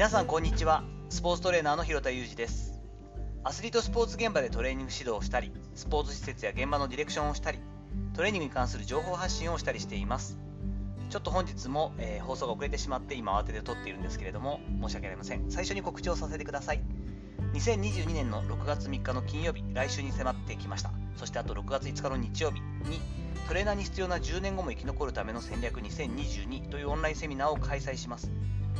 皆さんこんにちは。スポーツトレーナーの広田裕二です。アスリートスポーツ現場でトレーニング指導をしたりスポーツ施設や現場のディレクションをしたりトレーニングに関する情報発信をしたりしています。ちょっと本日も、えー、放送が遅れてしまって今慌てて撮っているんですけれども申し訳ありません。最初に告知をさせてください。2022年の6月3日の金曜日来週に迫ってきました。そしてあと6月5日の日曜日にトレーナーに必要な10年後も生き残るための戦略2022というオンラインセミナーを開催します。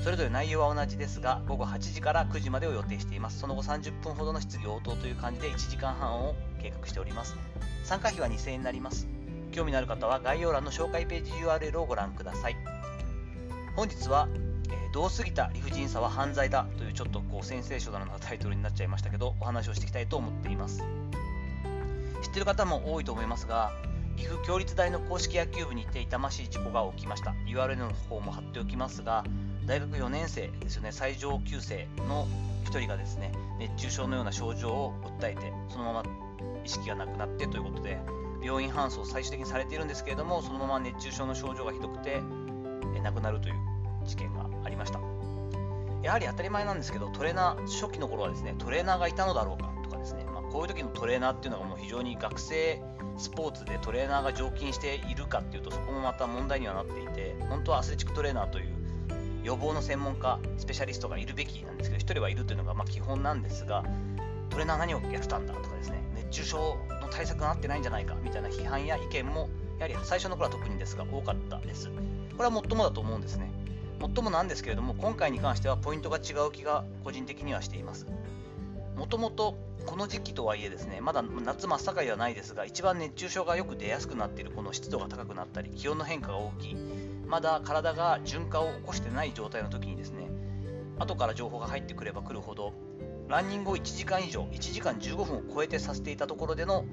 それぞれ内容は同じですが午後8時から9時までを予定しています。その後30分ほどの質疑応答という感じで1時間半を計画しております。参加費は2000円になります。興味のある方は概要欄の紹介ページ URL をご覧ください。本日は「どう過ぎた理不尽さは犯罪だ」というちょっとこうセンセーショナルなタイトルになっちゃいましたけどお話をしていきたいと思っています。知ってる方も多いと思いますが岐阜協立大の公式野球部にて痛ましい事故が起きました URL の方も貼っておきますが大学4年生ですよね、最上級生の1人がですね、熱中症のような症状を訴えて、そのまま意識がなくなってということで、病院搬送最終的にされているんですけれども、そのまま熱中症の症状がひどくて、え亡くなるという事件がありました。やはり当たり前なんですけど、トレーナー、初期の頃はですね、トレーナーがいたのだろうかとかですね、こういう時のトレーナーっていうのがもう非常に学生スポーツでトレーナーが常勤しているかっていうと、そこもまた問題にはなっていて、本当はアスレチックトレーナーという予防の専門家、スペシャリストがいるべきなんですけど、1人はいるというのがま基本なんですが、トレーナー何をやってたんだとかですね、熱中症の対策がなってないんじゃないかみたいな批判や意見も、やはり最初の頃は特にですが多かったです。これは最もだと思うんですね。最もなんですけれども、今回に関してはポイントが違う気が個人的にはしています。もともとこの時期とはいえですね、まだ夏真っ盛りではないですが、一番熱中症がよく出やすくなっているこの湿度が高くなったり、気温の変化が大きい、まだ体が循化を起こしてない状態の時にですね後から情報が入ってくればくるほどランニングを1時間以上1時間15分を超えてさせていたところでの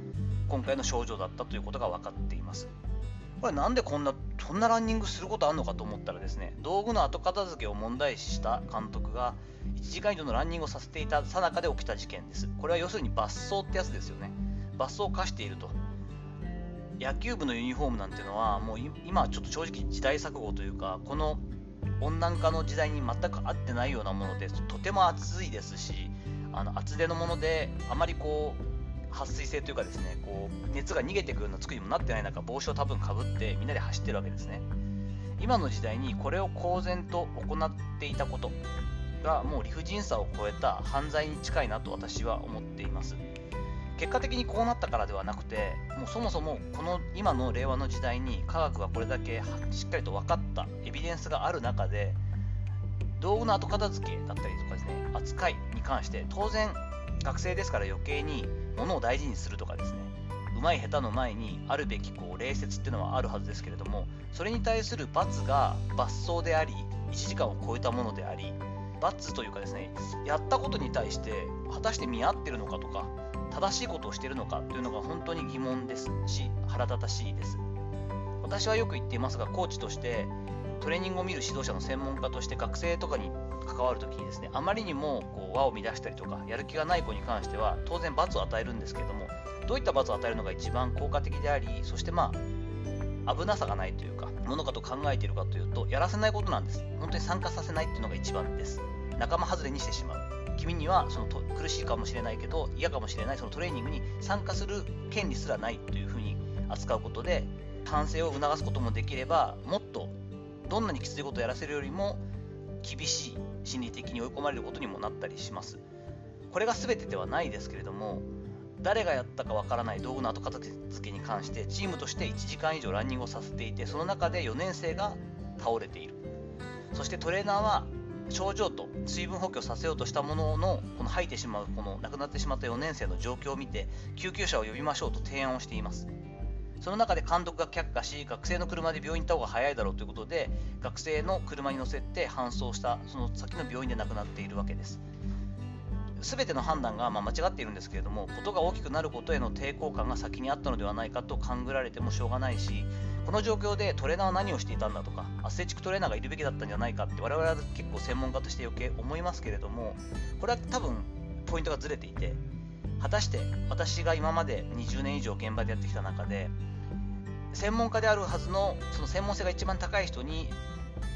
今回の症状だったということが分かっています。これなんでこんなそんなランニングすることあるのかと思ったらですね道具の後片付けを問題視した監督が1時間以上のランニングをさせていたさなかで起きた事件です。これは要するに罰走ってやつですよね。罰走を課していると。野球部のユニフォームなんていうのはもう今はちょっと正直時代錯誤というかこの温暖化の時代に全く合ってないようなものでとても暑いですしあの厚手のものであまりこう撥水性というかですねこう熱が逃げていくような作りもなってない中帽子を多分かぶってみんなで走ってるわけですね。今の時代にこれを公然と行っていたことがもう理不尽さを超えた犯罪に近いなと私は思っています。結果的にこうなったからではなくてもうそもそもこの今の令和の時代に科学がこれだけしっかりと分かったエビデンスがある中で道具の後片付けだったりとかですね扱いに関して当然学生ですから余計に物を大事にするとかですね。うまい下手の前にあるべきこう礼節っていうのはあるはずですけれどもそれに対する罰が罰走であり1時間を超えたものであり罰というかですねやったことに対して果たして見合ってるのかとか正しいことをしているのかというのが本当に疑問ですし腹立たしいです。私はよく言っていますがコーチとしてトレーニングを見る指導者の専門家として学生とかに関わるときにですねあまりにもこう輪を乱したりとかやる気がない子に関しては当然罰を与えるんですけどもどういった罰を与えるのが一番効果的でありそしてまあ危なさがないというかものかと考えているかというとやらせないことなんです。本当に参加させないっていうのが一番です。仲間外れにしてしまう。君にはその苦しいかもしれないけど嫌かもしれないそのトレーニングに参加する権利すらないというふうに扱うことで反省を促すこともできればもっとどんなにきついことをやらせるよりも厳しい心理的に追い込まれることにもなったりします。これが全てではないですけれども誰がやったかわからない道具の後片付けに関してチームとして1時間以上ランニングをさせていてその中で4年生が倒れている。そしてトレーナーは症状と水分補給をさせようとしたもののこの吐いてしまうこの亡くなってしまった4年生の状況を見て救急車を呼びましょうと提案をしています。その中で監督が却下し学生の車で病院に行った方が早いだろうということで学生の車に乗せて搬送したその先の病院で亡くなっているわけです。全ての判断がま間違っているんですけれどもことが大きくなることへの抵抗感が先にあったのではないかと勘ぐられてもしょうがないしこの状況でトレーナーは何をしていたんだとかアスレチックトレーナーがいるべきだったんじゃないかって我々は結構専門家として余計思いますけれどもこれは多分ポイントがずれていて果たして私が今まで20年以上現場でやってきた中で専門家であるはずのその専門性が一番高い人に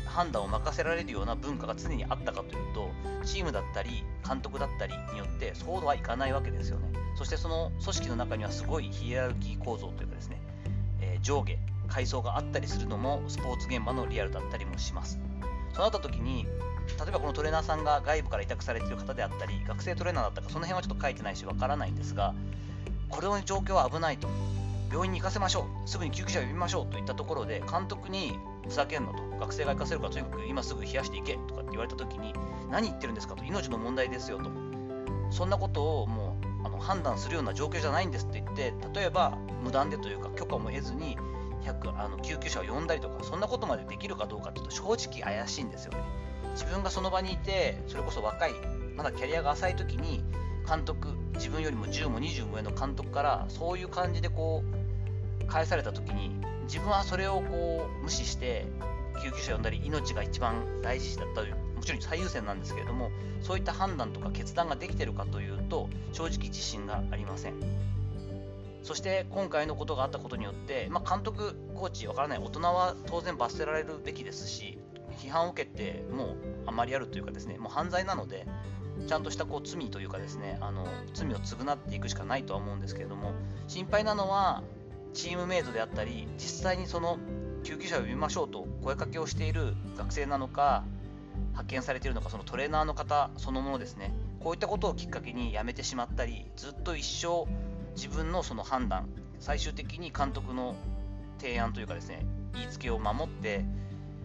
判断を任せられるような文化が常にあったかというとチームだったり監督だったりによってそうはいかないわけですよね。そしてその組織の中にはすごいヒエラルキー構造というかですね、えー、上下階層があったりするのもスポーツ現場のリアルだったりもします。そうなった時に例えばこのトレーナーさんが外部から委託されている方であったり学生トレーナーだったかその辺はちょっと書いてないしわからないんですがこれの状況は危ないと。病院に行かせましょう。すぐに救急車を呼びましょうといったところで監督にふざけんのと。学生が行かせるからとにかく今すぐ冷やしていけとかって言われた時に何言ってるんですかと。命の問題ですよと。そんなことをもうあの判断するような状況じゃないんですって言って例えば無断でというか許可も得ずに100あの救急車を呼んだりとかそんなことまでできるかどうかっていうと正直怪しいんですよね。自分がその場にいてそれこそ若いまだキャリアが浅い時に監督自分よりも10も20も上の監督からそういう感じでこう返された時に自分はそれをこう無視して救急車呼んだり命が一番大事だったもちろん最優先なんですけれどもそういった判断とか決断ができてるかというと正直自信がありません。そして今回のことがあったことによって、まあ、監督、コーチ、わからない大人は当然罰せられるべきですし批判を受けてもうあまりやるというかですねもう犯罪なのでちゃんとしたこう罪というかですねあの罪を償っていくしかないとは思うんですけれども心配なのはチームメイトであったり実際にその救急車を呼びましょうと声かけをしている学生なのか派遣されているのかそのトレーナーの方そのものですねこういったことをきっかけにやめてしまったりずっと一生自分のその判断最終的に監督の提案というかですね言いつけを守って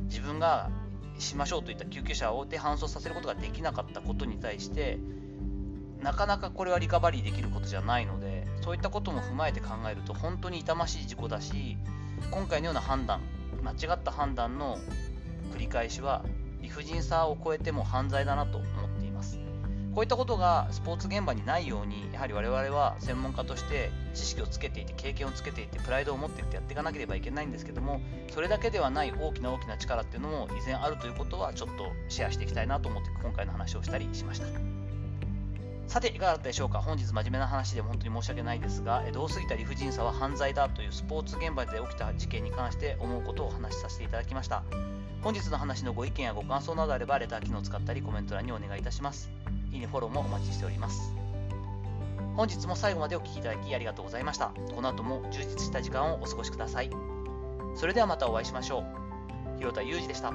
自分がしましょうといった救急車をで搬送させることができなかったことに対してなかなかこれはリカバリーできることじゃないのでそういったことも踏まえて考えると本当に痛ましい事故だし今回のような判断間違った判断の繰り返しは理不尽さを超えても犯罪だなと思ってこういったことがスポーツ現場にないようにやはり我々は専門家として知識をつけていて経験をつけていてプライドを持っていってやっていかなければいけないんですけどもそれだけではない大きな大きな力っていうのも依然あるということはちょっとシェアしていきたいなと思って今回の話をしたりしました。さていかがだったでしょうか？本日真面目な話で本当に申し訳ないですが同過ぎた理不尽さは犯罪だというスポーツ現場で起きた事件に関して思うことをお話しさせていただきました。本日の話のご意見やご感想などあればレター機能を使ったりコメント欄にお願いいたします。いいねフォローもお待ちしております。本日も最後までお聴きいただきありがとうございました。この後も充実した時間をお過ごしください。それではまたお会いしましょう。広田裕二でした。